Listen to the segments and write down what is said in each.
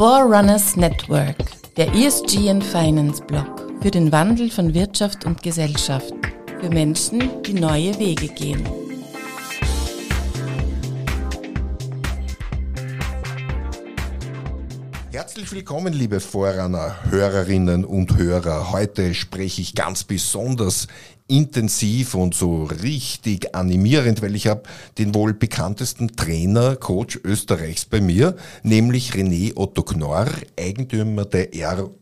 Forerunners Network, der ESG and Finance Blog für den Wandel von Wirtschaft und Gesellschaft, für Menschen, die neue Wege gehen. Herzlich willkommen, liebe Vorrunner, Hörerinnen und Hörer. Heute spreche ich ganz besonders intensiv und so richtig animierend, weil ich habe den wohl bekanntesten Trainer, Coach Österreichs bei mir, nämlich René Otto Knorr, Eigentümer der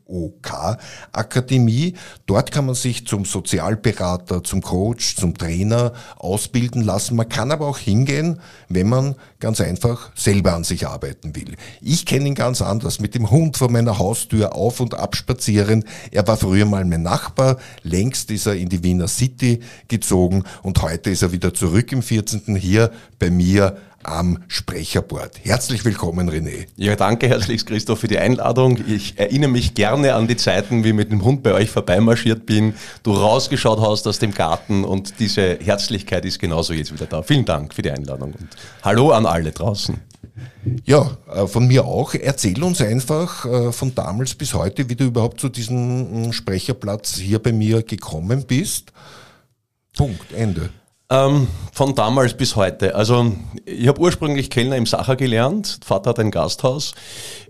ROK-Akademie. Dort kann man sich zum Sozialberater, zum Coach, zum Trainer ausbilden lassen. Man kann aber auch hingehen, wenn man ganz einfach selber an sich arbeiten will. Ich kenne ihn ganz anders, mit dem Hund vor meiner Haustür auf und ab spazieren. Er war früher mal mein Nachbar, längst ist er in die Wiener City gezogen und heute ist er wieder zurück im 14. hier bei mir am Sprecherboard. Herzlich willkommen, René. Ja, danke herzlichst, Christoph, für die Einladung. Ich erinnere mich gerne an die Zeiten, wie ich mit dem Hund bei euch vorbeimarschiert bin, du rausgeschaut hast aus dem Garten und diese Herzlichkeit ist genauso jetzt wieder da. Vielen Dank für die Einladung und hallo an alle draußen. Ja, äh, von mir auch. Erzähl uns einfach äh, von damals bis heute, wie du überhaupt zu diesem mm, Sprecherplatz hier bei mir gekommen bist. Punkt, Ende. Ähm, von damals bis heute. Also ich habe ursprünglich Kellner im Sacher gelernt. Vater hat ein Gasthaus.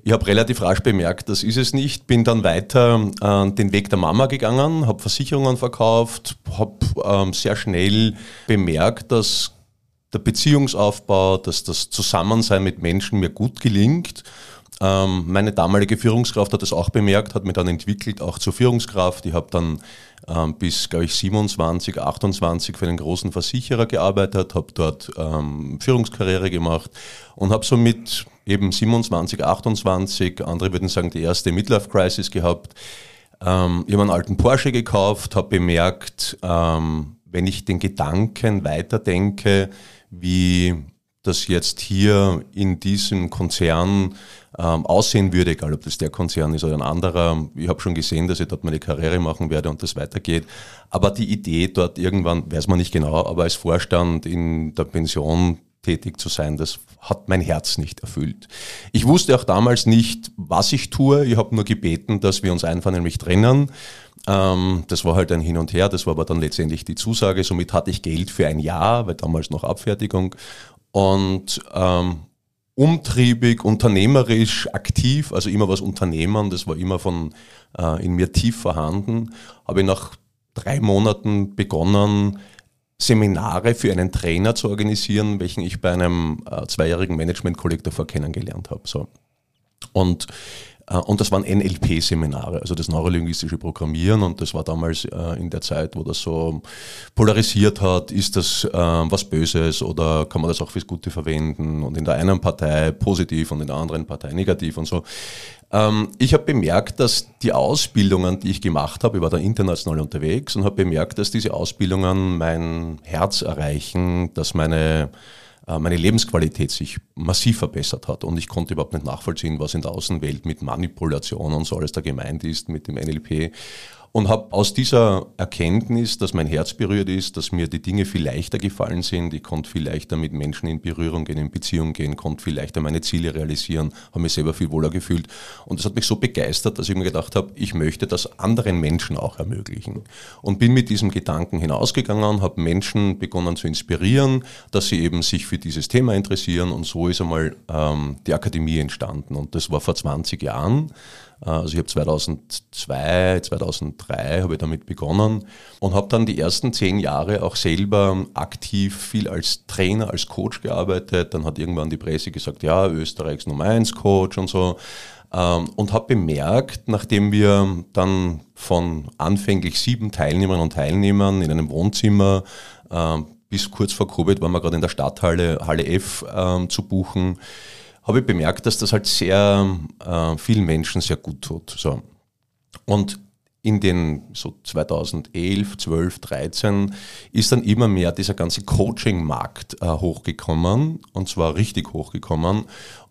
Ich habe relativ rasch bemerkt, das ist es nicht. Bin dann weiter äh, den Weg der Mama gegangen, habe Versicherungen verkauft, habe ähm, sehr schnell bemerkt, dass der Beziehungsaufbau, dass das Zusammensein mit Menschen mir gut gelingt. Ähm, meine damalige Führungskraft hat das auch bemerkt, hat mich dann entwickelt, auch zur Führungskraft. Ich habe dann ähm, bis, glaube ich, 27, 28 für einen großen Versicherer gearbeitet, habe dort ähm, Führungskarriere gemacht und habe somit eben 27, 28, andere würden sagen, die erste Midlife-Crisis gehabt. Ähm, ich habe einen alten Porsche gekauft, habe bemerkt, ähm, wenn ich den Gedanken weiterdenke, wie das jetzt hier in diesem Konzern ähm, aussehen würde, egal ob das der Konzern ist oder ein anderer. Ich habe schon gesehen, dass ich dort meine Karriere machen werde und das weitergeht. Aber die Idee dort irgendwann, weiß man nicht genau, aber als Vorstand in der Pension tätig zu sein, das hat mein Herz nicht erfüllt. Ich wusste auch damals nicht, was ich tue. Ich habe nur gebeten, dass wir uns einfach nämlich trennen. Ähm, das war halt ein Hin und Her, das war aber dann letztendlich die Zusage. Somit hatte ich Geld für ein Jahr, weil damals noch Abfertigung. Und ähm, umtriebig, unternehmerisch aktiv, also immer was Unternehmen, das war immer von äh, in mir tief vorhanden, habe ich nach drei Monaten begonnen, Seminare für einen Trainer zu organisieren, welchen ich bei einem äh, zweijährigen Management-Kolleg davor kennengelernt habe. So. Und und das waren NLP-Seminare, also das neurolinguistische Programmieren. Und das war damals äh, in der Zeit, wo das so polarisiert hat, ist das äh, was Böses oder kann man das auch fürs Gute verwenden? Und in der einen Partei positiv und in der anderen Partei negativ und so. Ähm, ich habe bemerkt, dass die Ausbildungen, die ich gemacht habe, ich war da international unterwegs und habe bemerkt, dass diese Ausbildungen mein Herz erreichen, dass meine äh, meine Lebensqualität sich massiv verbessert hat und ich konnte überhaupt nicht nachvollziehen, was in der Außenwelt mit Manipulation und so alles da gemeint ist mit dem NLP und habe aus dieser Erkenntnis, dass mein Herz berührt ist, dass mir die Dinge viel leichter gefallen sind, ich konnte viel leichter mit Menschen in Berührung gehen, in Beziehung gehen, konnte viel leichter meine Ziele realisieren, habe mich selber viel wohler gefühlt. Und das hat mich so begeistert, dass ich mir gedacht habe, ich möchte das anderen Menschen auch ermöglichen. Und bin mit diesem Gedanken hinausgegangen, habe Menschen begonnen zu inspirieren, dass sie eben sich für dieses Thema interessieren. Und so ist einmal ähm, die Akademie entstanden. Und das war vor 20 Jahren also ich habe 2002, 2003 habe ich damit begonnen und habe dann die ersten zehn Jahre auch selber aktiv viel als Trainer, als Coach gearbeitet. Dann hat irgendwann die Presse gesagt, ja, Österreichs Nummer 1 Coach und so. Ähm, und habe bemerkt, nachdem wir dann von anfänglich sieben Teilnehmerinnen und Teilnehmern in einem Wohnzimmer ähm, bis kurz vor Covid waren wir gerade in der Stadthalle Halle F ähm, zu buchen, habe ich bemerkt, dass das halt sehr äh, vielen Menschen sehr gut tut. So. Und in den so 2011, 12, 13 ist dann immer mehr dieser ganze Coaching-Markt äh, hochgekommen und zwar richtig hochgekommen.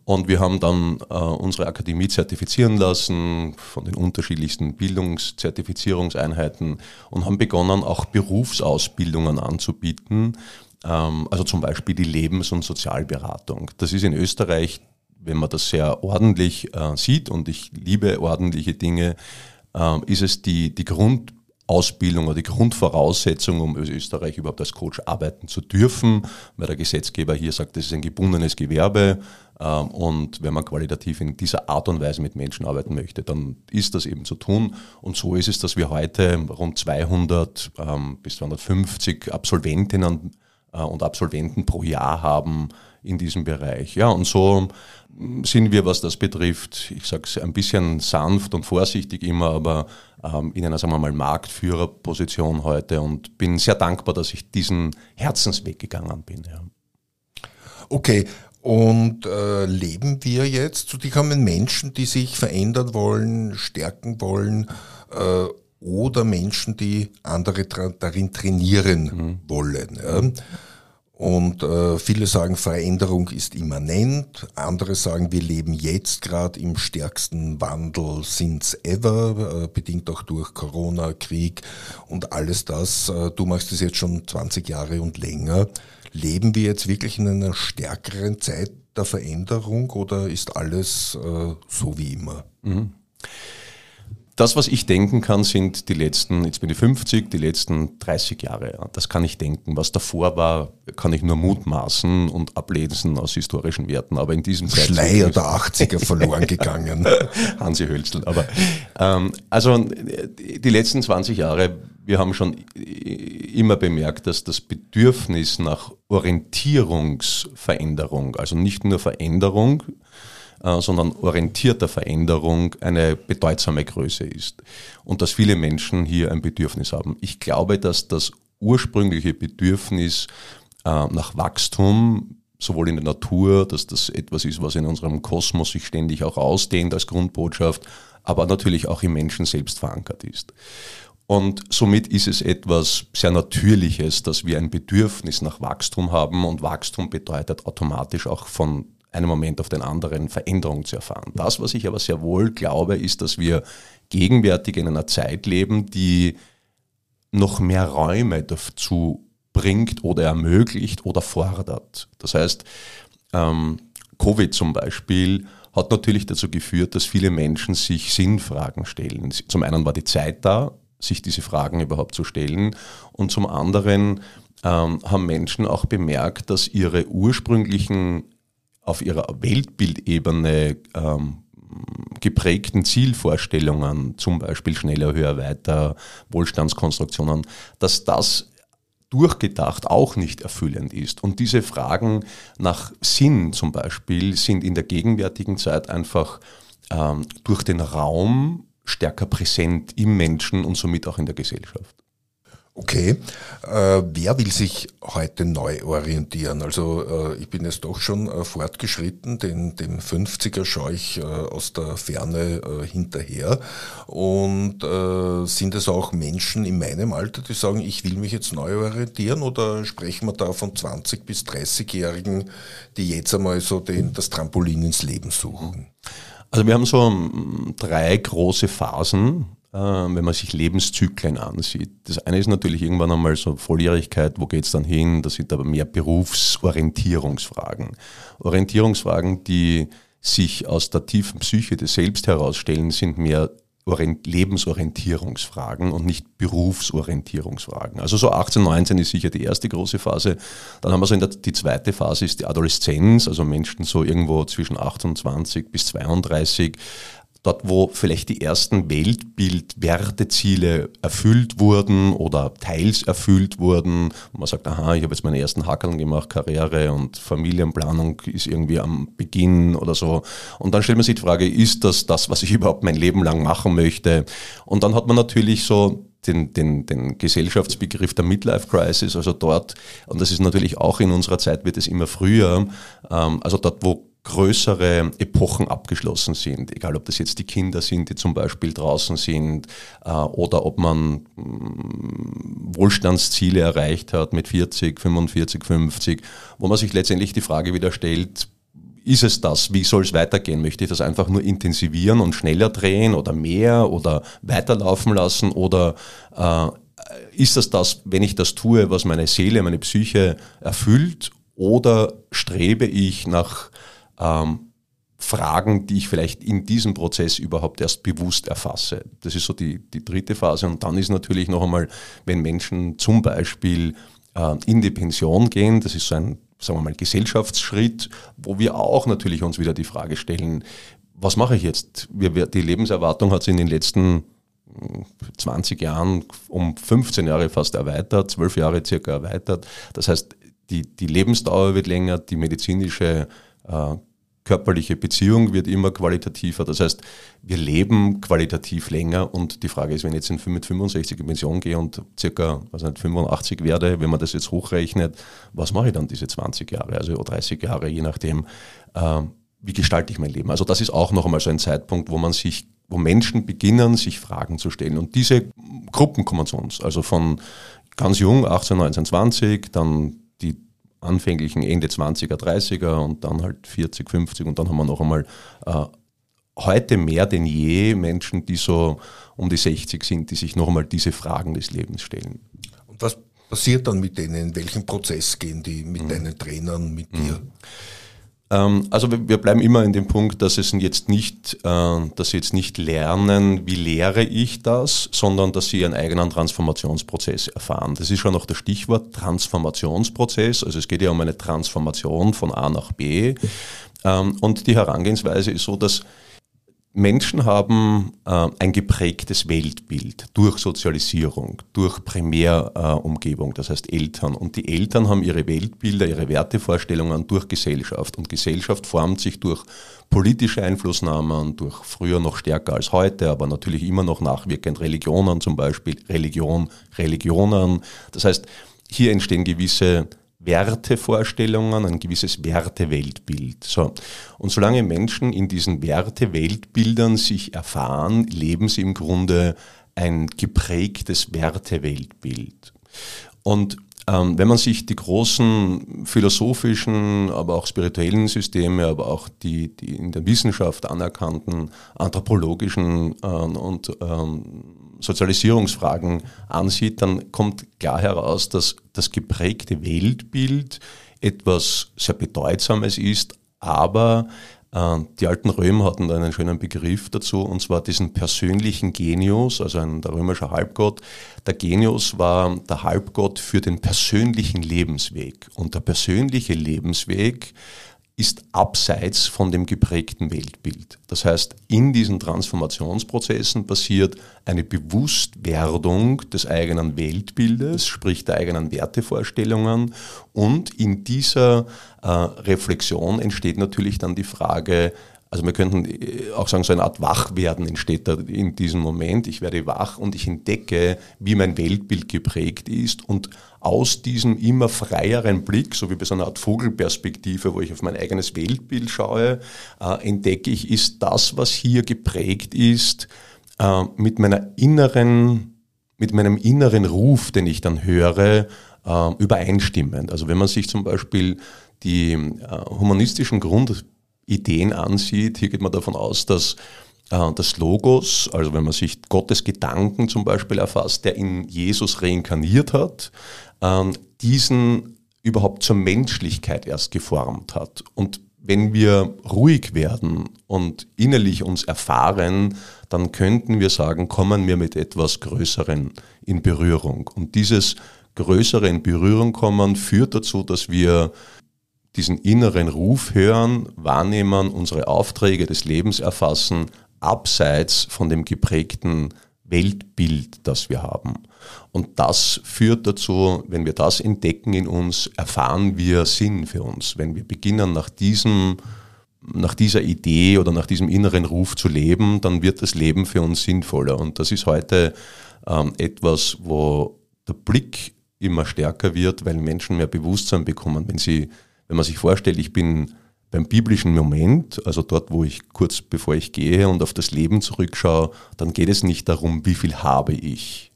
Und wir haben dann äh, unsere Akademie zertifizieren lassen von den unterschiedlichsten Bildungszertifizierungseinheiten und haben begonnen, auch Berufsausbildungen anzubieten, also zum Beispiel die Lebens- und Sozialberatung. Das ist in Österreich wenn man das sehr ordentlich äh, sieht und ich liebe ordentliche Dinge, äh, ist es die, die Grund oder die Grundvoraussetzung, um Österreich überhaupt als Coach arbeiten zu dürfen, weil der Gesetzgeber hier sagt, das ist ein gebundenes Gewerbe ähm, und wenn man qualitativ in dieser Art und Weise mit Menschen arbeiten möchte, dann ist das eben zu tun. Und so ist es, dass wir heute rund 200 ähm, bis 250 Absolventinnen und Absolventen pro Jahr haben in diesem Bereich. Ja, und so sind wir, was das betrifft, ich sage es ein bisschen sanft und vorsichtig immer, aber ähm, in einer, sagen wir mal, Marktführerposition heute und bin sehr dankbar, dass ich diesen Herzensweg gegangen bin. Ja. Okay, und äh, leben wir jetzt, zu dir kommen Menschen, die sich verändern wollen, stärken wollen, äh, oder Menschen, die andere darin trainieren mhm. wollen. Ja? Und äh, viele sagen, Veränderung ist immanent. Andere sagen, wir leben jetzt gerade im stärksten Wandel since ever, äh, bedingt auch durch Corona, Krieg und alles das. Äh, du machst es jetzt schon 20 Jahre und länger. Leben wir jetzt wirklich in einer stärkeren Zeit der Veränderung oder ist alles äh, so wie immer? Mhm. Das, was ich denken kann, sind die letzten, jetzt bin ich 50, die letzten 30 Jahre. Das kann ich denken. Was davor war, kann ich nur mutmaßen und ablesen aus historischen Werten. Aber in diesem Schleier der 80er verloren gegangen. Hansi Hölzl. Aber ähm, also die letzten 20 Jahre, wir haben schon immer bemerkt, dass das Bedürfnis nach Orientierungsveränderung, also nicht nur Veränderung, sondern orientierter Veränderung eine bedeutsame Größe ist und dass viele Menschen hier ein Bedürfnis haben. Ich glaube, dass das ursprüngliche Bedürfnis äh, nach Wachstum sowohl in der Natur, dass das etwas ist, was in unserem Kosmos sich ständig auch ausdehnt als Grundbotschaft, aber natürlich auch im Menschen selbst verankert ist. Und somit ist es etwas sehr Natürliches, dass wir ein Bedürfnis nach Wachstum haben und Wachstum bedeutet automatisch auch von einem Moment auf den anderen Veränderung zu erfahren. Das, was ich aber sehr wohl glaube, ist, dass wir gegenwärtig in einer Zeit leben, die noch mehr Räume dazu bringt oder ermöglicht oder fordert. Das heißt, ähm, Covid zum Beispiel hat natürlich dazu geführt, dass viele Menschen sich Sinnfragen stellen. Zum einen war die Zeit da, sich diese Fragen überhaupt zu stellen und zum anderen ähm, haben Menschen auch bemerkt, dass ihre ursprünglichen auf ihrer Weltbildebene ähm, geprägten Zielvorstellungen, zum Beispiel schneller, höher, weiter, Wohlstandskonstruktionen, dass das durchgedacht auch nicht erfüllend ist. Und diese Fragen nach Sinn zum Beispiel sind in der gegenwärtigen Zeit einfach ähm, durch den Raum stärker präsent im Menschen und somit auch in der Gesellschaft. Okay, äh, wer will sich heute neu orientieren? Also äh, ich bin jetzt doch schon äh, fortgeschritten, den, den 50er schaue ich äh, aus der Ferne äh, hinterher. Und äh, sind es auch Menschen in meinem Alter, die sagen, ich will mich jetzt neu orientieren? Oder sprechen wir da von 20 bis 30-Jährigen, die jetzt einmal so den, das Trampolin ins Leben suchen? Also wir haben so ähm, drei große Phasen wenn man sich Lebenszyklen ansieht. Das eine ist natürlich irgendwann einmal so Volljährigkeit, wo geht es dann hin? Das sind aber mehr Berufsorientierungsfragen. Orientierungsfragen, die sich aus der tiefen Psyche des Selbst herausstellen, sind mehr Lebensorientierungsfragen und nicht Berufsorientierungsfragen. Also so 18, 19 ist sicher die erste große Phase. Dann haben wir so der, die zweite Phase ist die Adoleszenz, also Menschen so irgendwo zwischen 28 bis 32 dort wo vielleicht die ersten Weltbild-Werteziele erfüllt wurden oder teils erfüllt wurden. Und man sagt, aha, ich habe jetzt meine ersten Hackeln gemacht, Karriere und Familienplanung ist irgendwie am Beginn oder so. Und dann stellt man sich die Frage, ist das das, was ich überhaupt mein Leben lang machen möchte? Und dann hat man natürlich so den, den, den Gesellschaftsbegriff der Midlife Crisis, also dort, und das ist natürlich auch in unserer Zeit, wird es immer früher, ähm, also dort, wo größere Epochen abgeschlossen sind, egal ob das jetzt die Kinder sind, die zum Beispiel draußen sind, äh, oder ob man mm, Wohlstandsziele erreicht hat mit 40, 45, 50, wo man sich letztendlich die Frage wieder stellt, ist es das? Wie soll es weitergehen? Möchte ich das einfach nur intensivieren und schneller drehen oder mehr oder weiterlaufen lassen? Oder äh, ist das das, wenn ich das tue, was meine Seele, meine Psyche erfüllt? Oder strebe ich nach ähm, Fragen, die ich vielleicht in diesem Prozess überhaupt erst bewusst erfasse. Das ist so die, die dritte Phase. Und dann ist natürlich noch einmal, wenn Menschen zum Beispiel äh, in die Pension gehen, das ist so ein, sagen wir mal, Gesellschaftsschritt, wo wir auch natürlich uns wieder die Frage stellen, was mache ich jetzt? Die Lebenserwartung hat sich in den letzten 20 hm, Jahren um 15 Jahre fast erweitert, 12 Jahre circa erweitert. Das heißt, die, die Lebensdauer wird länger, die medizinische äh, körperliche Beziehung wird immer qualitativer. Das heißt, wir leben qualitativ länger und die Frage ist, wenn ich jetzt mit 65 in Pension gehe und circa also 85 werde, wenn man das jetzt hochrechnet, was mache ich dann diese 20 Jahre, also 30 Jahre, je nachdem, äh, wie gestalte ich mein Leben? Also das ist auch noch einmal so ein Zeitpunkt, wo man sich, wo Menschen beginnen, sich Fragen zu stellen. Und diese Gruppen kommen zu uns, also von ganz jung, 18, 19, 20, dann anfänglichen Ende 20er, 30er und dann halt 40, 50 und dann haben wir noch einmal äh, heute mehr denn je Menschen, die so um die 60 sind, die sich noch einmal diese Fragen des Lebens stellen. Und was passiert dann mit denen? In welchen Prozess gehen die mit mhm. deinen Trainern, mit dir? Mhm. Ähm, also wir bleiben immer in dem Punkt, dass es jetzt nicht, äh, dass sie jetzt nicht lernen, wie lehre ich das, sondern dass sie ihren eigenen Transformationsprozess erfahren. Das ist schon noch das Stichwort Transformationsprozess. Also es geht ja um eine Transformation von A nach B. Ähm, und die Herangehensweise ist so, dass Menschen haben äh, ein geprägtes Weltbild durch Sozialisierung, durch Primärumgebung, äh, das heißt Eltern. Und die Eltern haben ihre Weltbilder, ihre Wertevorstellungen durch Gesellschaft. Und Gesellschaft formt sich durch politische Einflussnahmen, durch früher noch stärker als heute, aber natürlich immer noch nachwirkend Religionen zum Beispiel, Religion, Religionen. Das heißt, hier entstehen gewisse Wertevorstellungen, ein gewisses Werteweltbild. So. Und solange Menschen in diesen Werteweltbildern sich erfahren, leben sie im Grunde ein geprägtes Werteweltbild. Und ähm, wenn man sich die großen philosophischen, aber auch spirituellen Systeme, aber auch die, die in der Wissenschaft anerkannten anthropologischen äh, und ähm, Sozialisierungsfragen ansieht, dann kommt klar heraus, dass das geprägte Weltbild etwas sehr Bedeutsames ist, aber äh, die alten Römer hatten da einen schönen Begriff dazu, und zwar diesen persönlichen Genius, also ein der römische Halbgott. Der Genius war der Halbgott für den persönlichen Lebensweg. Und der persönliche Lebensweg ist abseits von dem geprägten Weltbild. Das heißt, in diesen Transformationsprozessen passiert eine Bewusstwerdung des eigenen Weltbildes, sprich der eigenen Wertevorstellungen und in dieser äh, Reflexion entsteht natürlich dann die Frage, also wir könnten äh, auch sagen, so eine Art Wachwerden entsteht da in diesem Moment. Ich werde wach und ich entdecke, wie mein Weltbild geprägt ist und aus diesem immer freieren Blick, so wie bei so einer Art Vogelperspektive, wo ich auf mein eigenes Weltbild schaue, äh, entdecke ich, ist das, was hier geprägt ist, äh, mit meiner inneren, mit meinem inneren Ruf, den ich dann höre, übereinstimmend. Also wenn man sich zum Beispiel die humanistischen Grund Ideen ansieht, hier geht man davon aus, dass äh, das Logos, also wenn man sich Gottes Gedanken zum Beispiel erfasst, der in Jesus reinkarniert hat, ähm, diesen überhaupt zur Menschlichkeit erst geformt hat. Und wenn wir ruhig werden und innerlich uns erfahren, dann könnten wir sagen, kommen wir mit etwas Größeren in Berührung. Und dieses Größere in Berührung kommen führt dazu, dass wir diesen inneren Ruf hören, wahrnehmen, unsere Aufträge des Lebens erfassen, abseits von dem geprägten Weltbild, das wir haben. Und das führt dazu, wenn wir das entdecken in uns, erfahren wir Sinn für uns. Wenn wir beginnen nach diesem nach dieser Idee oder nach diesem inneren Ruf zu leben, dann wird das Leben für uns sinnvoller. Und das ist heute ähm, etwas, wo der Blick immer stärker wird, weil Menschen mehr Bewusstsein bekommen, wenn sie wenn man sich vorstellt, ich bin beim biblischen Moment, also dort, wo ich kurz bevor ich gehe und auf das Leben zurückschaue, dann geht es nicht darum, wie viel habe ich,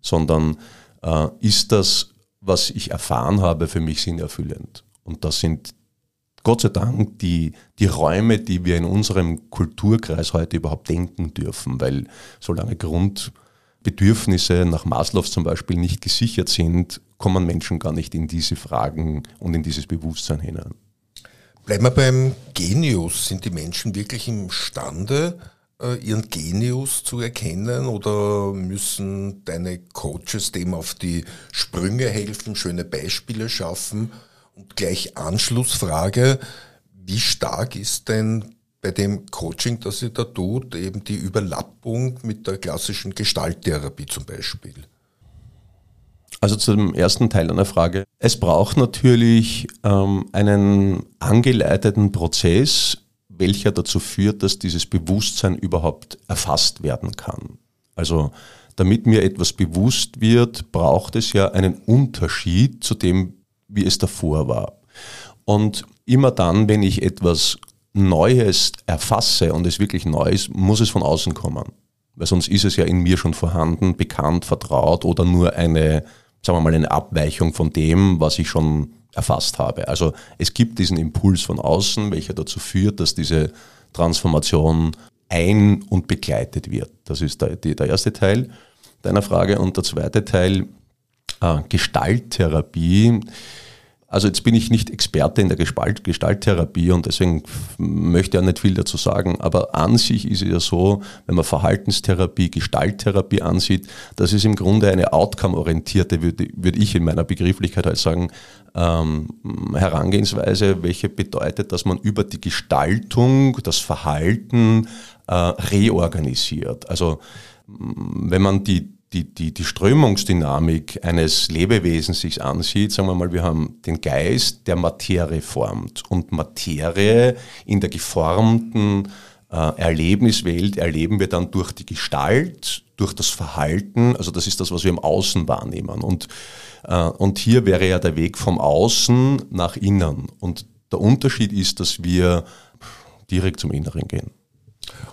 sondern äh, ist das, was ich erfahren habe, für mich sinnerfüllend. Und das sind Gott sei Dank die, die Räume, die wir in unserem Kulturkreis heute überhaupt denken dürfen, weil solange Grundbedürfnisse nach Maslows zum Beispiel nicht gesichert sind, kommen Menschen gar nicht in diese Fragen und in dieses Bewusstsein hinein. Bleiben wir beim Genius. Sind die Menschen wirklich imstande, äh, ihren Genius zu erkennen oder müssen deine Coaches dem auf die Sprünge helfen, schöne Beispiele schaffen? Und gleich Anschlussfrage, wie stark ist denn bei dem Coaching, das ihr da tut, eben die Überlappung mit der klassischen Gestalttherapie zum Beispiel? Also zum ersten Teil einer Frage. Es braucht natürlich ähm, einen angeleiteten Prozess, welcher dazu führt, dass dieses Bewusstsein überhaupt erfasst werden kann. Also damit mir etwas bewusst wird, braucht es ja einen Unterschied zu dem, wie es davor war. Und immer dann, wenn ich etwas Neues erfasse und es wirklich neu ist, muss es von außen kommen. Weil sonst ist es ja in mir schon vorhanden, bekannt, vertraut oder nur eine, sagen wir mal, eine Abweichung von dem, was ich schon erfasst habe. Also es gibt diesen Impuls von außen, welcher dazu führt, dass diese Transformation ein- und begleitet wird. Das ist der, der erste Teil deiner Frage. Und der zweite Teil, äh, Gestalttherapie. Also jetzt bin ich nicht Experte in der Gestalt, Gestalttherapie und deswegen möchte ich ja nicht viel dazu sagen, aber an sich ist es ja so, wenn man Verhaltenstherapie, Gestalttherapie ansieht, das ist im Grunde eine outcome-orientierte, würde, würde ich in meiner Begrifflichkeit halt sagen, ähm, Herangehensweise, welche bedeutet, dass man über die Gestaltung, das Verhalten äh, reorganisiert. Also wenn man die die, die, die Strömungsdynamik eines Lebewesens sich ansieht, sagen wir mal, wir haben den Geist, der Materie formt. Und Materie in der geformten äh, Erlebniswelt erleben wir dann durch die Gestalt, durch das Verhalten. Also das ist das, was wir im Außen wahrnehmen. Und, äh, und hier wäre ja der Weg vom Außen nach innen. Und der Unterschied ist, dass wir direkt zum Inneren gehen.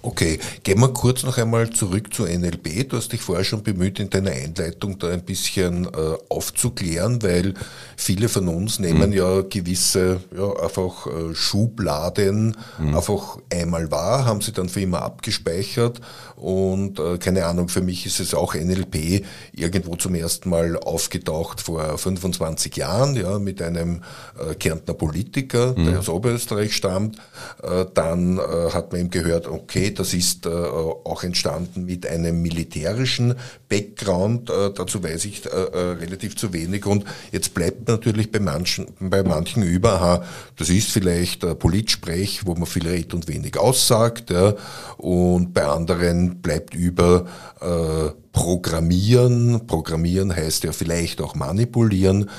Okay, gehen wir kurz noch einmal zurück zu NLP. Du hast dich vorher schon bemüht, in deiner Einleitung da ein bisschen äh, aufzuklären, weil viele von uns nehmen mhm. ja gewisse, ja, einfach äh, Schubladen mhm. einfach einmal wahr, haben sie dann für immer abgespeichert und äh, keine Ahnung, für mich ist es auch NLP irgendwo zum ersten Mal aufgetaucht vor 25 Jahren, ja, mit einem äh, Kärntner Politiker, mhm. der aus Oberösterreich stammt. Äh, dann äh, hat man ihm gehört, okay, das ist äh, auch entstanden mit einem militärischen Background, äh, dazu weiß ich äh, äh, relativ zu wenig und jetzt bleibt natürlich bei manchen, bei manchen über, aha, das ist vielleicht äh, Politsprech, wo man viel redet und wenig aussagt, ja, und bei anderen bleibt über äh, Programmieren. Programmieren heißt ja vielleicht auch manipulieren.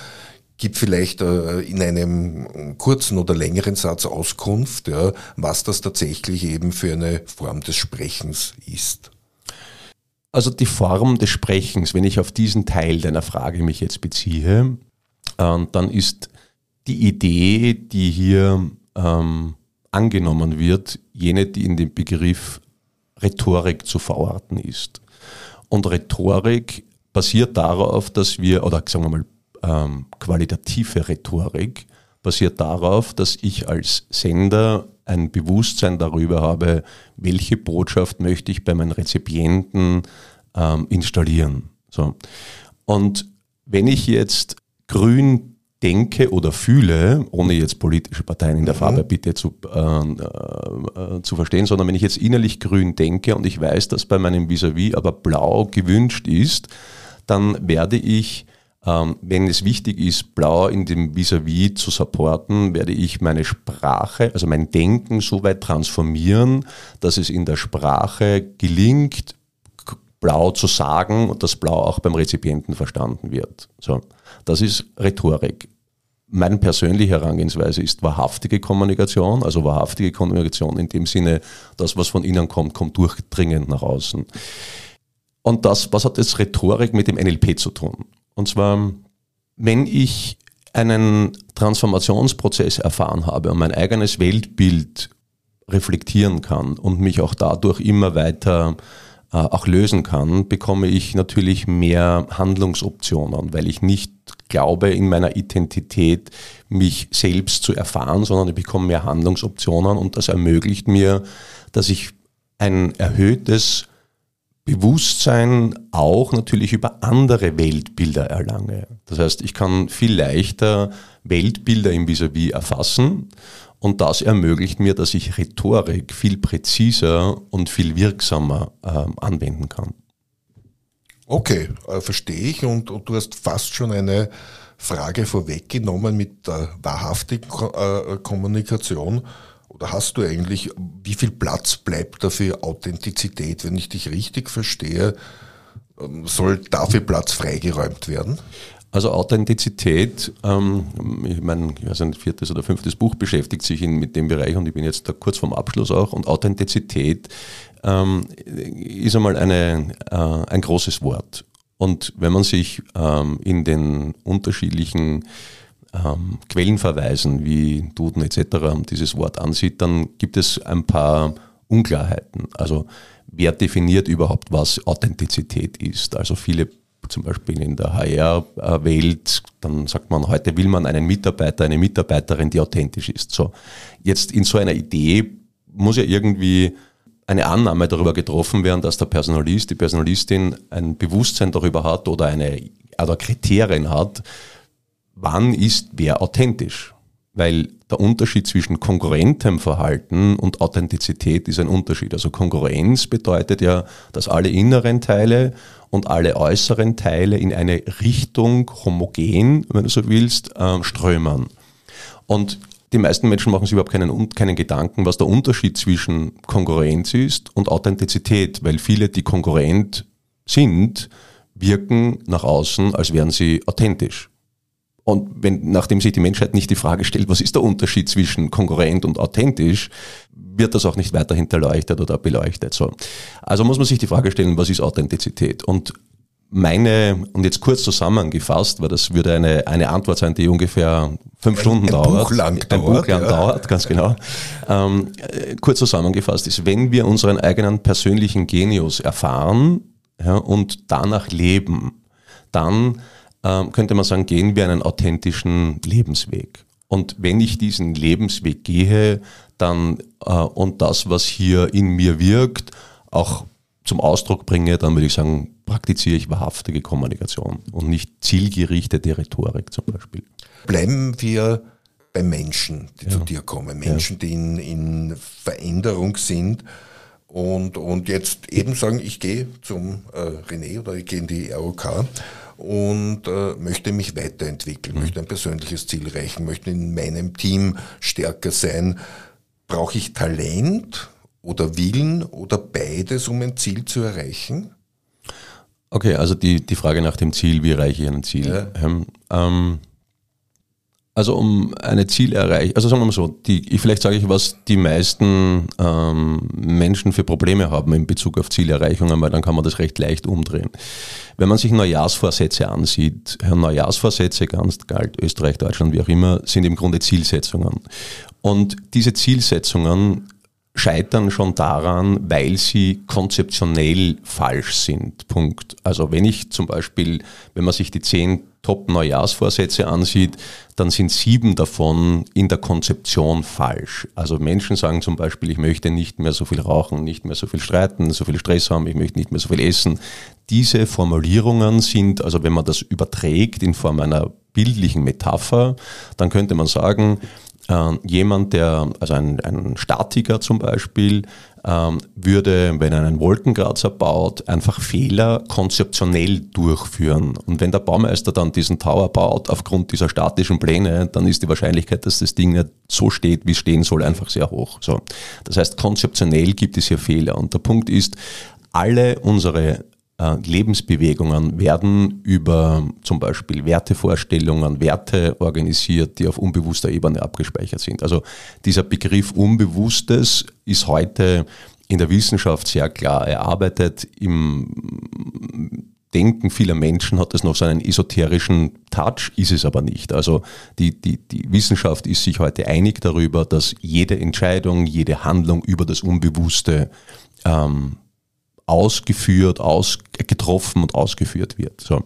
Gibt vielleicht äh, in einem kurzen oder längeren Satz Auskunft, ja, was das tatsächlich eben für eine Form des Sprechens ist. Also die Form des Sprechens, wenn ich auf diesen Teil deiner Frage mich jetzt beziehe, äh, dann ist die Idee, die hier ähm, angenommen wird, jene, die in dem Begriff Rhetorik zu verorten ist. Und Rhetorik basiert darauf, dass wir, oder sagen wir mal, ähm, qualitative Rhetorik basiert darauf, dass ich als Sender ein Bewusstsein darüber habe, welche Botschaft möchte ich bei meinen Rezipienten ähm, installieren. So. Und wenn ich jetzt grün denke oder fühle, ohne jetzt politische Parteien in der mhm. Farbe bitte zu, äh, äh, zu verstehen, sondern wenn ich jetzt innerlich grün denke und ich weiß, dass bei meinem Vis-à-vis -vis aber blau gewünscht ist, dann werde ich, ähm, wenn es wichtig ist, blau in dem Vis-à-vis -vis zu supporten, werde ich meine Sprache, also mein Denken so weit transformieren, dass es in der Sprache gelingt, blau zu sagen und das Blau auch beim Rezipienten verstanden wird. So. Das ist Rhetorik. Meine persönliche Herangehensweise ist wahrhaftige Kommunikation, also wahrhaftige Kommunikation in dem Sinne, das, was von innen kommt, kommt durchdringend nach außen. Und das, was hat jetzt Rhetorik mit dem NLP zu tun? Und zwar, wenn ich einen Transformationsprozess erfahren habe und mein eigenes Weltbild reflektieren kann und mich auch dadurch immer weiter äh, auch lösen kann, bekomme ich natürlich mehr Handlungsoptionen, weil ich nicht glaube, in meiner Identität mich selbst zu erfahren, sondern ich bekomme mehr Handlungsoptionen und das ermöglicht mir, dass ich ein erhöhtes Bewusstsein auch natürlich über andere Weltbilder erlange. Das heißt, ich kann viel leichter Weltbilder im Vis-à-vis -vis erfassen Und das ermöglicht mir, dass ich Rhetorik viel präziser und viel wirksamer ähm, anwenden kann. Okay, äh, verstehe ich. Und, und, du hast fast schon eine Frage vorweggenommen mit der wahrhaftigen äh, Kommunikation. Oder hast du eigentlich, wie viel Platz bleibt da für Authentizität? Wenn ich dich richtig verstehe, ähm, soll dafür Platz freigeräumt werden? Also Authentizität, ähm, ich meine, ich weiß nicht, viertes oder fünftes Buch beschäftigt sich in, mit dem Bereich und ich bin jetzt da kurz vorm Abschluss auch. Und Authentizität ähm, ist einmal eine, äh, ein großes Wort. Und wenn man sich ähm, in den unterschiedlichen ähm, Quellenverweisen wie Duden etc. dieses Wort ansieht, dann gibt es ein paar Unklarheiten. Also wer definiert überhaupt, was Authentizität ist? Also viele zum Beispiel in der HR-Welt, dann sagt man, heute will man einen Mitarbeiter, eine Mitarbeiterin, die authentisch ist. So, jetzt in so einer Idee muss ja irgendwie eine Annahme darüber getroffen werden, dass der Personalist, die Personalistin ein Bewusstsein darüber hat oder eine oder Kriterien hat, wann ist wer authentisch. Weil der Unterschied zwischen konkurrentem Verhalten und Authentizität ist ein Unterschied. Also Konkurrenz bedeutet ja, dass alle inneren Teile und alle äußeren Teile in eine Richtung homogen, wenn du so willst, äh, strömen. Und die meisten Menschen machen sich überhaupt keinen, keinen Gedanken, was der Unterschied zwischen Konkurrenz ist und Authentizität, weil viele, die konkurrent sind, wirken nach außen, als wären sie authentisch. Und wenn, nachdem sich die Menschheit nicht die Frage stellt, was ist der Unterschied zwischen konkurrent und authentisch, wird das auch nicht weiter hinterleuchtet oder beleuchtet. So. Also muss man sich die Frage stellen, was ist Authentizität? Und meine, und jetzt kurz zusammengefasst, weil das würde eine, eine Antwort sein, die ungefähr fünf Stunden ein dauert. Buch lang ein dauert, Buch lang ja. dauert, ganz genau. Ähm, äh, kurz zusammengefasst ist, wenn wir unseren eigenen persönlichen Genius erfahren ja, und danach leben, dann ähm, könnte man sagen, gehen wir einen authentischen Lebensweg. Und wenn ich diesen Lebensweg gehe, dann äh, und das, was hier in mir wirkt, auch zum Ausdruck bringe, dann würde ich sagen, praktiziere ich wahrhaftige Kommunikation und nicht zielgerichtete Rhetorik zum Beispiel. Bleiben wir bei Menschen, die ja. zu dir kommen, Menschen, ja. die in, in Veränderung sind und, und jetzt eben sagen, ich gehe zum äh, René oder ich gehe in die ROK und äh, möchte mich weiterentwickeln, mhm. möchte ein persönliches Ziel erreichen, möchte in meinem Team stärker sein. Brauche ich Talent oder Willen oder beides, um ein Ziel zu erreichen? Okay, also die, die Frage nach dem Ziel, wie erreiche ich ein Ziel? Ja. Ähm, ähm also um eine Ziel erreichen, also sagen wir mal so, die, vielleicht sage ich, was die meisten ähm, Menschen für Probleme haben in Bezug auf Zielerreichungen, weil dann kann man das recht leicht umdrehen. Wenn man sich Neujahrsvorsätze ansieht, Neujahrsvorsätze, ganz galt, Österreich, Deutschland, wie auch immer, sind im Grunde Zielsetzungen. Und diese Zielsetzungen scheitern schon daran, weil sie konzeptionell falsch sind. Punkt. Also wenn ich zum Beispiel, wenn man sich die zehn Top-Neujahrsvorsätze ansieht, dann sind sieben davon in der Konzeption falsch. Also Menschen sagen zum Beispiel, ich möchte nicht mehr so viel rauchen, nicht mehr so viel streiten, so viel Stress haben, ich möchte nicht mehr so viel essen. Diese Formulierungen sind, also wenn man das überträgt in Form einer bildlichen Metapher, dann könnte man sagen, äh, jemand, der, also ein, ein Statiker zum Beispiel, ähm, würde, wenn er einen Wolkenkratzer baut, einfach Fehler konzeptionell durchführen. Und wenn der Baumeister dann diesen Tower baut aufgrund dieser statischen Pläne, dann ist die Wahrscheinlichkeit, dass das Ding nicht so steht, wie es stehen soll, einfach sehr hoch. So. Das heißt, konzeptionell gibt es hier Fehler. Und der Punkt ist, alle unsere Lebensbewegungen werden über zum Beispiel Wertevorstellungen, Werte organisiert, die auf unbewusster Ebene abgespeichert sind. Also dieser Begriff Unbewusstes ist heute in der Wissenschaft sehr klar erarbeitet. Im Denken vieler Menschen hat es noch so einen esoterischen Touch, ist es aber nicht. Also die, die, die Wissenschaft ist sich heute einig darüber, dass jede Entscheidung, jede Handlung über das Unbewusste ähm, ausgeführt, aus, getroffen und ausgeführt wird. So.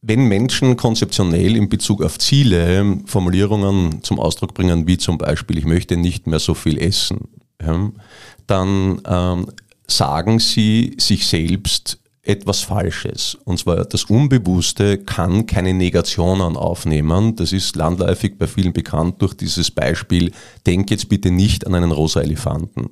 Wenn Menschen konzeptionell in Bezug auf Ziele Formulierungen zum Ausdruck bringen, wie zum Beispiel, ich möchte nicht mehr so viel essen, ja, dann ähm, sagen sie sich selbst etwas Falsches. Und zwar das Unbewusste kann keine Negationen aufnehmen. Das ist landläufig bei vielen bekannt durch dieses Beispiel, denk jetzt bitte nicht an einen rosa Elefanten.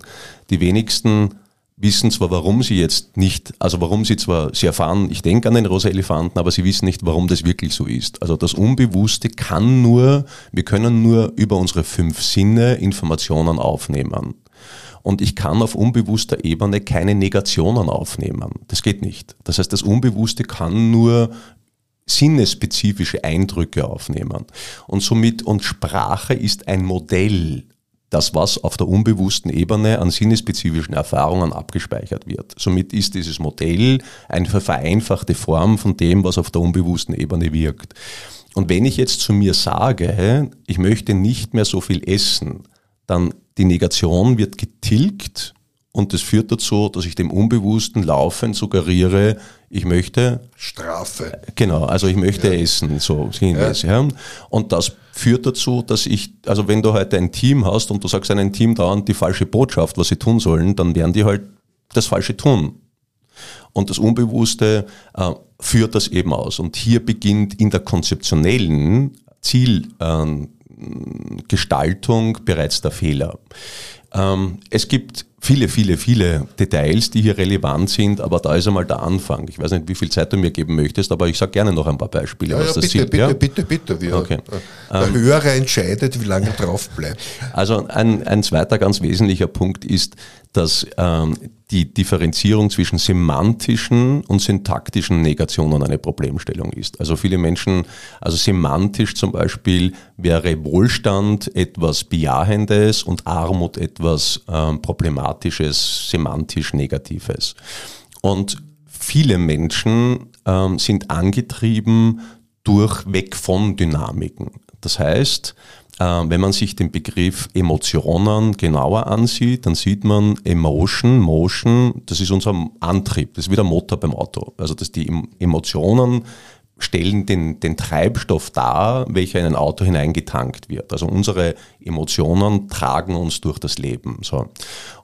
Die wenigsten wissen zwar, warum sie jetzt nicht, also warum sie zwar, sie erfahren, ich denke an den rosa Elefanten, aber sie wissen nicht, warum das wirklich so ist. Also das Unbewusste kann nur, wir können nur über unsere fünf Sinne Informationen aufnehmen. Und ich kann auf unbewusster Ebene keine Negationen aufnehmen. Das geht nicht. Das heißt, das Unbewusste kann nur sinnespezifische Eindrücke aufnehmen. Und somit, und Sprache ist ein Modell das, was auf der unbewussten Ebene an sinnespezifischen Erfahrungen abgespeichert wird. Somit ist dieses Modell eine vereinfachte Form von dem, was auf der unbewussten Ebene wirkt. Und wenn ich jetzt zu mir sage, ich möchte nicht mehr so viel essen, dann die Negation wird getilgt und das führt dazu, dass ich dem Unbewussten laufend suggeriere, ich möchte Strafe. Genau, also ich möchte ja. essen, so sinngemäß. Ja. ja. Und das führt dazu, dass ich, also wenn du heute ein Team hast und du sagst einem Team dauernd die falsche Botschaft, was sie tun sollen, dann werden die halt das Falsche tun. Und das Unbewusste äh, führt das eben aus. Und hier beginnt in der konzeptionellen Zielgestaltung äh, bereits der Fehler. Ähm, es gibt viele, viele, viele Details, die hier relevant sind, aber da ist einmal der Anfang. Ich weiß nicht, wie viel Zeit du mir geben möchtest, aber ich sage gerne noch ein paar Beispiele. Ja, was ja, das bitte, sind. bitte, ja? bitte, bitte, Wir, okay. Der ähm, Hörer entscheidet, wie lange drauf bleibt. Also ein, ein zweiter ganz wesentlicher Punkt ist, dass ähm, die Differenzierung zwischen semantischen und syntaktischen Negationen eine Problemstellung ist. Also viele Menschen, also semantisch zum Beispiel wäre Wohlstand etwas Bejahendes und Armut etwas ähm, Problematisches, semantisch Negatives. Und viele Menschen ähm, sind angetrieben durch Weg von Dynamiken. Das heißt, äh, wenn man sich den Begriff Emotionen genauer ansieht, dann sieht man Emotion, Motion, das ist unser Antrieb, das ist wie der Motor beim Auto. Also dass die Emotionen stellen den, den Treibstoff dar, welcher in ein Auto hineingetankt wird. Also unsere Emotionen tragen uns durch das Leben. So.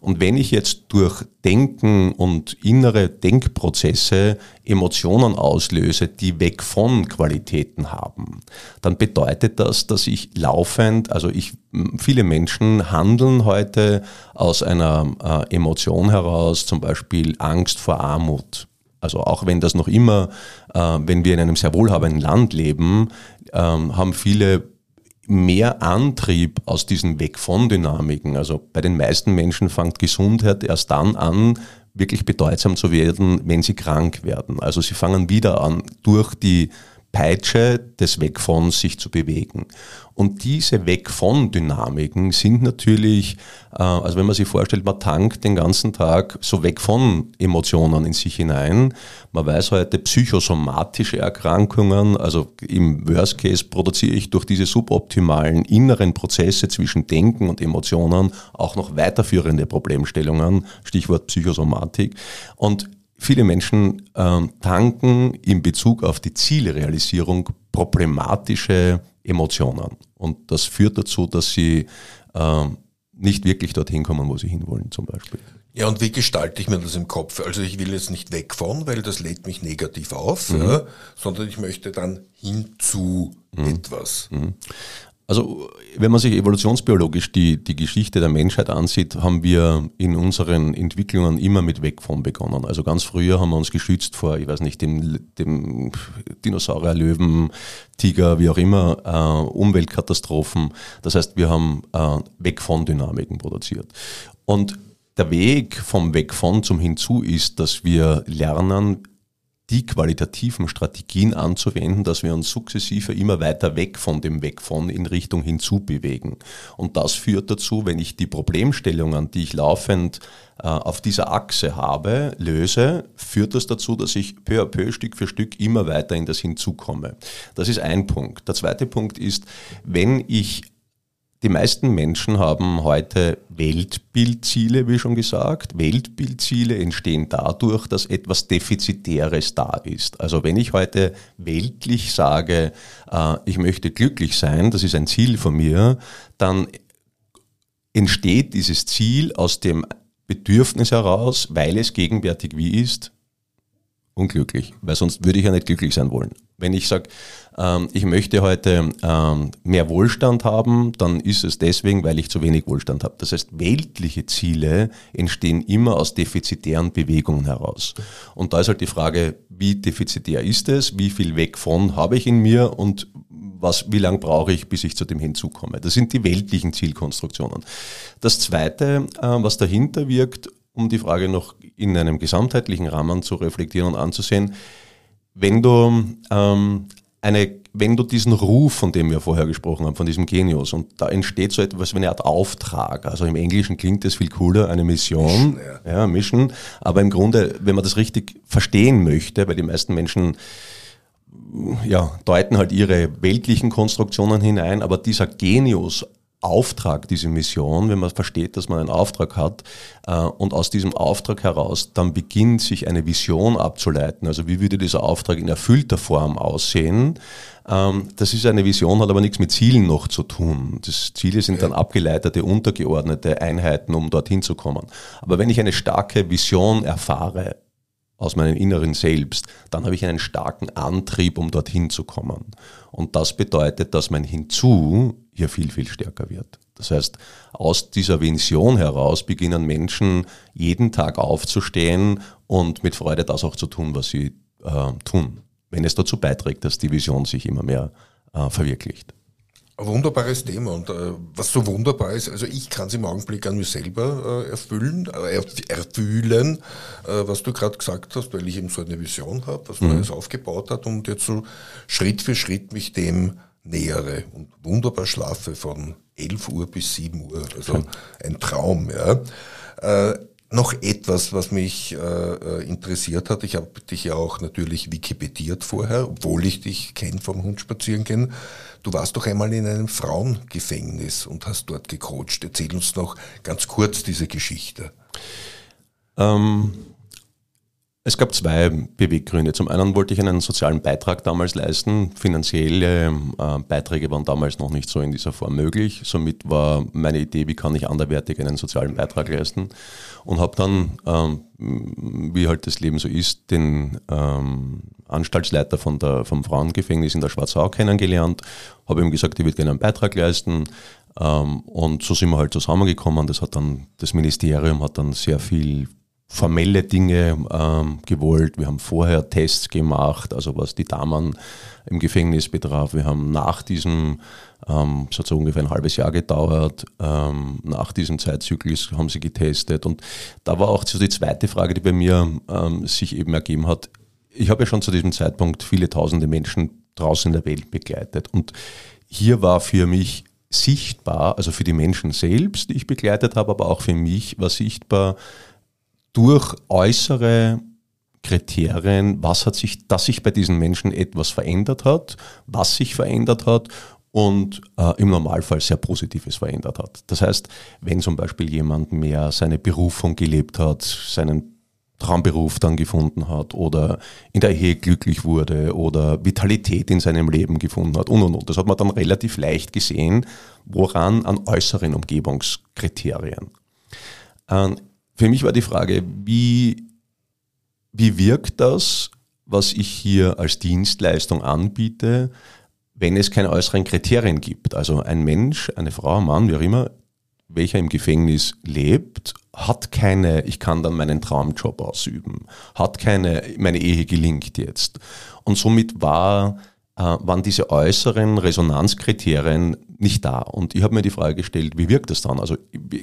Und wenn ich jetzt durch Denken und innere Denkprozesse Emotionen auslöse, die weg von Qualitäten haben, dann bedeutet das, dass ich laufend, also ich, viele Menschen handeln heute aus einer äh, Emotion heraus, zum Beispiel Angst vor Armut also auch wenn das noch immer, äh, wenn wir in einem sehr wohlhabenden Land leben, ähm, haben viele mehr Antrieb aus diesen Weg von Dynamiken. Also bei den meisten Menschen fängt Gesundheit erst dann an, wirklich bedeutsam zu werden, wenn sie krank werden. Also sie fangen wieder an, durch die Peitsche des Weg von sich zu bewegen. Und diese Weg von Dynamiken sind natürlich, äh, also wenn man sich vorstellt, man tankt den ganzen Tag so weg von Emotionen in sich hinein. Man weiß heute psychosomatische Erkrankungen, also im Worst Case produziere ich durch diese suboptimalen inneren Prozesse zwischen Denken und Emotionen auch noch weiterführende Problemstellungen, Stichwort Psychosomatik. Und Viele Menschen ähm, tanken in Bezug auf die Zielrealisierung problematische Emotionen. Und das führt dazu, dass sie ähm, nicht wirklich dorthin kommen, wo sie hinwollen zum Beispiel. Ja, und wie gestalte ich mir das im Kopf? Also ich will jetzt nicht weg von, weil das lädt mich negativ auf, mhm. ja, sondern ich möchte dann hin zu mhm. etwas. Mhm. Also wenn man sich evolutionsbiologisch die, die Geschichte der Menschheit ansieht, haben wir in unseren Entwicklungen immer mit Weg von begonnen. Also ganz früher haben wir uns geschützt vor, ich weiß nicht, dem, dem Dinosaurier, Löwen, Tiger, wie auch immer, äh, Umweltkatastrophen. Das heißt, wir haben äh, Weg von Dynamiken produziert. Und der Weg vom Weg von zum Hinzu ist, dass wir lernen, die qualitativen Strategien anzuwenden, dass wir uns sukzessive immer weiter weg von dem Weg von in Richtung hinzu bewegen. Und das führt dazu, wenn ich die Problemstellungen, die ich laufend äh, auf dieser Achse habe, löse, führt das dazu, dass ich peu à peu, Stück für Stück immer weiter in das Hinzukomme. Das ist ein Punkt. Der zweite Punkt ist, wenn ich die meisten Menschen haben heute Weltbildziele, wie schon gesagt. Weltbildziele entstehen dadurch, dass etwas Defizitäres da ist. Also wenn ich heute weltlich sage, äh, ich möchte glücklich sein, das ist ein Ziel von mir, dann entsteht dieses Ziel aus dem Bedürfnis heraus, weil es gegenwärtig wie ist, unglücklich, weil sonst würde ich ja nicht glücklich sein wollen. Wenn ich sage, ähm, ich möchte heute ähm, mehr Wohlstand haben, dann ist es deswegen, weil ich zu wenig Wohlstand habe. Das heißt, weltliche Ziele entstehen immer aus defizitären Bewegungen heraus. Und da ist halt die Frage, wie defizitär ist es, wie viel weg von habe ich in mir und was, wie lange brauche ich, bis ich zu dem hinzukomme. Das sind die weltlichen Zielkonstruktionen. Das Zweite, äh, was dahinter wirkt, um die Frage noch in einem gesamtheitlichen Rahmen zu reflektieren und anzusehen, wenn du ähm, eine, wenn du diesen Ruf, von dem wir vorher gesprochen haben, von diesem Genius, und da entsteht so etwas wie eine Art Auftrag. Also im Englischen klingt das viel cooler, eine Mission, Mission ja. ja, Mission. Aber im Grunde, wenn man das richtig verstehen möchte, weil die meisten Menschen ja, deuten halt ihre weltlichen Konstruktionen hinein, aber dieser Genius Auftrag, diese Mission, wenn man versteht, dass man einen Auftrag hat äh, und aus diesem Auftrag heraus dann beginnt, sich eine Vision abzuleiten. Also wie würde dieser Auftrag in erfüllter Form aussehen? Ähm, das ist eine Vision, hat aber nichts mit Zielen noch zu tun. Das Ziele sind dann abgeleitete, untergeordnete Einheiten, um dorthin zu kommen. Aber wenn ich eine starke Vision erfahre, aus meinem inneren Selbst, dann habe ich einen starken Antrieb, um dorthin zu kommen. Und das bedeutet, dass mein Hinzu hier viel, viel stärker wird. Das heißt, aus dieser Vision heraus beginnen Menschen jeden Tag aufzustehen und mit Freude das auch zu tun, was sie äh, tun, wenn es dazu beiträgt, dass die Vision sich immer mehr äh, verwirklicht. Ein wunderbares Thema und äh, was so wunderbar ist, also ich kann es im Augenblick an mir selber äh, erfüllen, äh, erfühlen, äh, was du gerade gesagt hast, weil ich eben so eine Vision habe, was mhm. Neues aufgebaut hat und jetzt so Schritt für Schritt mich dem nähere und wunderbar schlafe von 11 Uhr bis 7 Uhr. Also ein Traum, ja. Äh, noch etwas, was mich äh, äh interessiert hat. Ich habe dich ja auch natürlich wikipediert vorher, obwohl ich dich kenne vom Hund spazieren gehen. Du warst doch einmal in einem Frauengefängnis und hast dort gecoacht. Erzähl uns noch ganz kurz diese Geschichte. Ähm, es gab zwei Beweggründe. Zum einen wollte ich einen sozialen Beitrag damals leisten. Finanzielle äh, Beiträge waren damals noch nicht so in dieser Form möglich. Somit war meine Idee, wie kann ich anderwertig einen sozialen Beitrag leisten. Und habe dann, ähm, wie halt das Leben so ist, den ähm, Anstaltsleiter von der, vom Frauengefängnis in der Schwarzau kennengelernt. Habe ihm gesagt, ich würde gerne einen Beitrag leisten. Ähm, und so sind wir halt zusammengekommen. Das hat dann, das Ministerium hat dann sehr viel formelle Dinge ähm, gewollt. Wir haben vorher Tests gemacht, also was die Damen im Gefängnis betraf. Wir haben nach diesem, ähm, es hat so ungefähr ein halbes Jahr gedauert, ähm, nach diesem Zeitzyklus haben sie getestet. Und da war auch so die zweite Frage, die bei mir ähm, sich eben ergeben hat. Ich habe ja schon zu diesem Zeitpunkt viele tausende Menschen draußen in der Welt begleitet. Und hier war für mich sichtbar, also für die Menschen selbst, die ich begleitet habe, aber auch für mich war sichtbar, durch äußere Kriterien, was hat sich, dass sich bei diesen Menschen etwas verändert hat, was sich verändert hat und äh, im Normalfall sehr Positives verändert hat. Das heißt, wenn zum Beispiel jemand mehr seine Berufung gelebt hat, seinen Traumberuf dann gefunden hat oder in der Ehe glücklich wurde oder Vitalität in seinem Leben gefunden hat und und und. Das hat man dann relativ leicht gesehen, woran an äußeren Umgebungskriterien. Ähm, für mich war die Frage, wie, wie wirkt das, was ich hier als Dienstleistung anbiete, wenn es keine äußeren Kriterien gibt? Also ein Mensch, eine Frau, ein Mann, wie auch immer, welcher im Gefängnis lebt, hat keine, ich kann dann meinen Traumjob ausüben, hat keine, meine Ehe gelingt jetzt. Und somit war, äh, waren diese äußeren Resonanzkriterien nicht da. Und ich habe mir die Frage gestellt, wie wirkt das dann? Also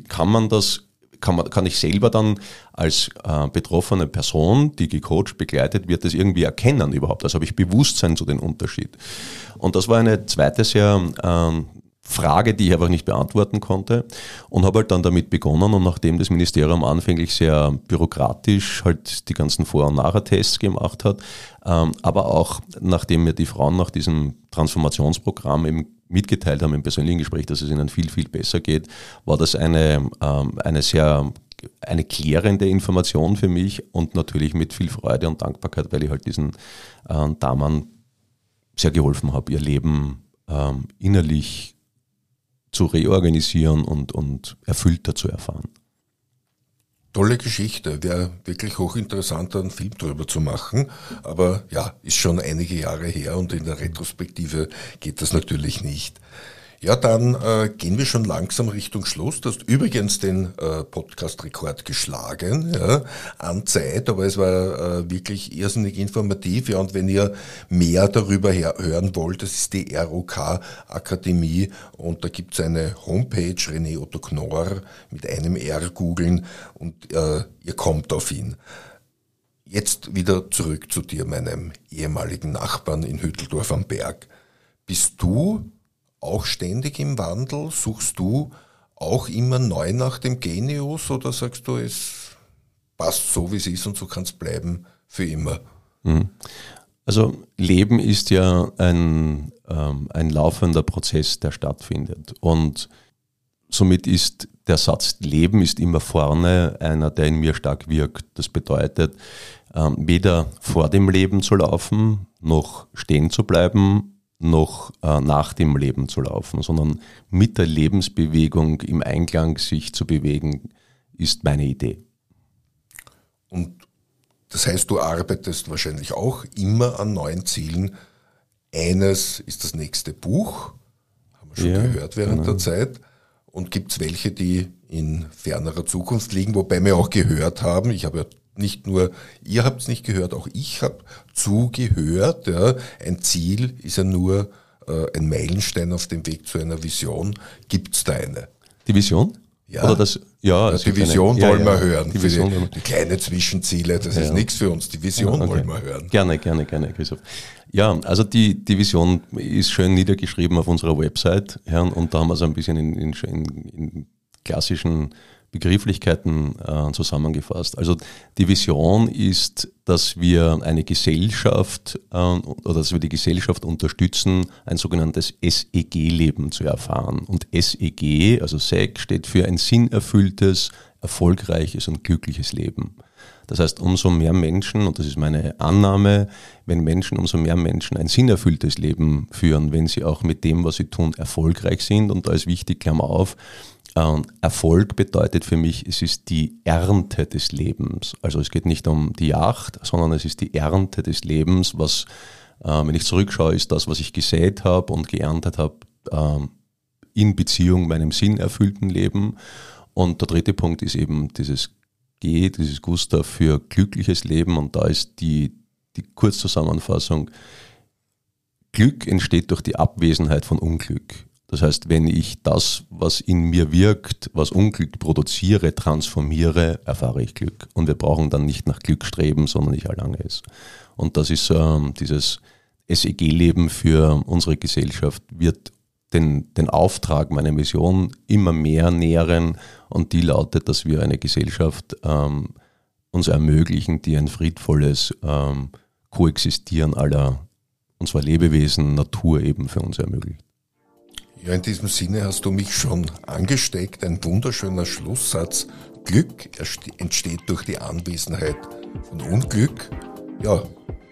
kann man das kann, man, kann ich selber dann als äh, betroffene Person, die gecoacht, begleitet wird, das irgendwie erkennen überhaupt? Also habe ich Bewusstsein zu den Unterschied. Und das war eine zweite sehr ähm, Frage, die ich einfach nicht beantworten konnte und habe halt dann damit begonnen und nachdem das Ministerium anfänglich sehr bürokratisch halt die ganzen Vor- und Nachher-Tests gemacht hat, ähm, aber auch nachdem mir die Frauen nach diesem Transformationsprogramm eben mitgeteilt haben im persönlichen Gespräch, dass es ihnen viel, viel besser geht, war das eine, ähm, eine sehr eine klärende Information für mich und natürlich mit viel Freude und Dankbarkeit, weil ich halt diesen äh, Damen sehr geholfen habe, ihr Leben ähm, innerlich zu reorganisieren und, und erfüllter zu erfahren. Tolle Geschichte, wäre wirklich hochinteressant, einen Film drüber zu machen. Aber ja, ist schon einige Jahre her und in der Retrospektive geht das natürlich nicht. Ja, dann äh, gehen wir schon langsam Richtung Schluss. Du hast übrigens den äh, Podcast-Rekord geschlagen ja, an Zeit, aber es war äh, wirklich irrsinnig informativ. Ja, und wenn ihr mehr darüber hören wollt, das ist die ROK Akademie und da gibt's eine Homepage, René Otto Knorr, mit einem R googeln und äh, ihr kommt auf ihn. Jetzt wieder zurück zu dir, meinem ehemaligen Nachbarn in Hütteldorf am Berg. Bist du auch ständig im Wandel? Suchst du auch immer neu nach dem Genius oder sagst du, es passt so, wie es ist und so kann es bleiben für immer? Mhm. Also Leben ist ja ein, ähm, ein laufender Prozess, der stattfindet. Und somit ist der Satz Leben ist immer vorne einer, der in mir stark wirkt. Das bedeutet, ähm, weder vor dem Leben zu laufen, noch stehen zu bleiben noch äh, nach dem Leben zu laufen, sondern mit der Lebensbewegung im Einklang sich zu bewegen, ist meine Idee. Und das heißt, du arbeitest wahrscheinlich auch immer an neuen Zielen. Eines ist das nächste Buch, haben wir schon ja, gehört während genau. der Zeit. Und gibt es welche, die in fernerer Zukunft liegen, wobei wir auch gehört haben, ich habe ja nicht nur ihr habt es nicht gehört, auch ich habe zugehört. Ja. Ein Ziel ist ja nur äh, ein Meilenstein auf dem Weg zu einer Vision. Gibt es da eine? Die Vision? Ja, Oder das, ja, ja die Vision eine, wollen ja, wir hören. Die, Vision die, die kleine Zwischenziele, das ist nichts für uns. Die Vision okay. wollen wir hören. Gerne, gerne, gerne, Christoph. Ja, also die, die Vision ist schön niedergeschrieben auf unserer Website, Herrn, und da haben wir so ein bisschen in, in, in klassischen Begrifflichkeiten äh, zusammengefasst. Also die Vision ist, dass wir eine Gesellschaft äh, oder dass wir die Gesellschaft unterstützen, ein sogenanntes SEG-Leben zu erfahren. Und SEG, also SEG, steht für ein sinnerfülltes, erfolgreiches und glückliches Leben. Das heißt, umso mehr Menschen, und das ist meine Annahme, wenn Menschen, umso mehr Menschen ein sinnerfülltes Leben führen, wenn sie auch mit dem, was sie tun, erfolgreich sind. Und da ist wichtig, Klammer auf, ähm, Erfolg bedeutet für mich, es ist die Ernte des Lebens. Also es geht nicht um die Yacht, sondern es ist die Ernte des Lebens, was, äh, wenn ich zurückschaue, ist das, was ich gesät habe und geerntet habe, äh, in Beziehung meinem sinnerfüllten Leben. Und der dritte Punkt ist eben dieses G, dieses Gustav für glückliches Leben. Und da ist die, die Kurzzusammenfassung, Glück entsteht durch die Abwesenheit von Unglück. Das heißt, wenn ich das, was in mir wirkt, was Unglück produziere, transformiere, erfahre ich Glück. Und wir brauchen dann nicht nach Glück streben, sondern ich erlange es. Und das ist ähm, dieses SEG-Leben für unsere Gesellschaft, wird den, den Auftrag, meine Vision immer mehr nähren. Und die lautet, dass wir eine Gesellschaft ähm, uns ermöglichen, die ein friedvolles ähm, Koexistieren aller unserer Lebewesen, Natur eben für uns ermöglicht. Ja, in diesem Sinne hast du mich schon angesteckt. Ein wunderschöner Schlusssatz. Glück entsteht durch die Anwesenheit von Unglück. Ja,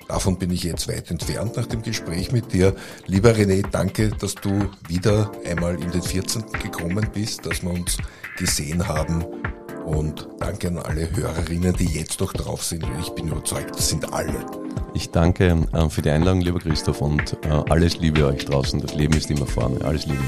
davon bin ich jetzt weit entfernt nach dem Gespräch mit dir. Lieber René, danke, dass du wieder einmal in den 14. gekommen bist, dass wir uns gesehen haben. Und danke an alle Hörerinnen, die jetzt noch drauf sind. Ich bin überzeugt, das sind alle. Ich danke äh, für die Einladung, lieber Christoph, und äh, alles Liebe euch draußen. Das Leben ist immer vorne. Alles Liebe.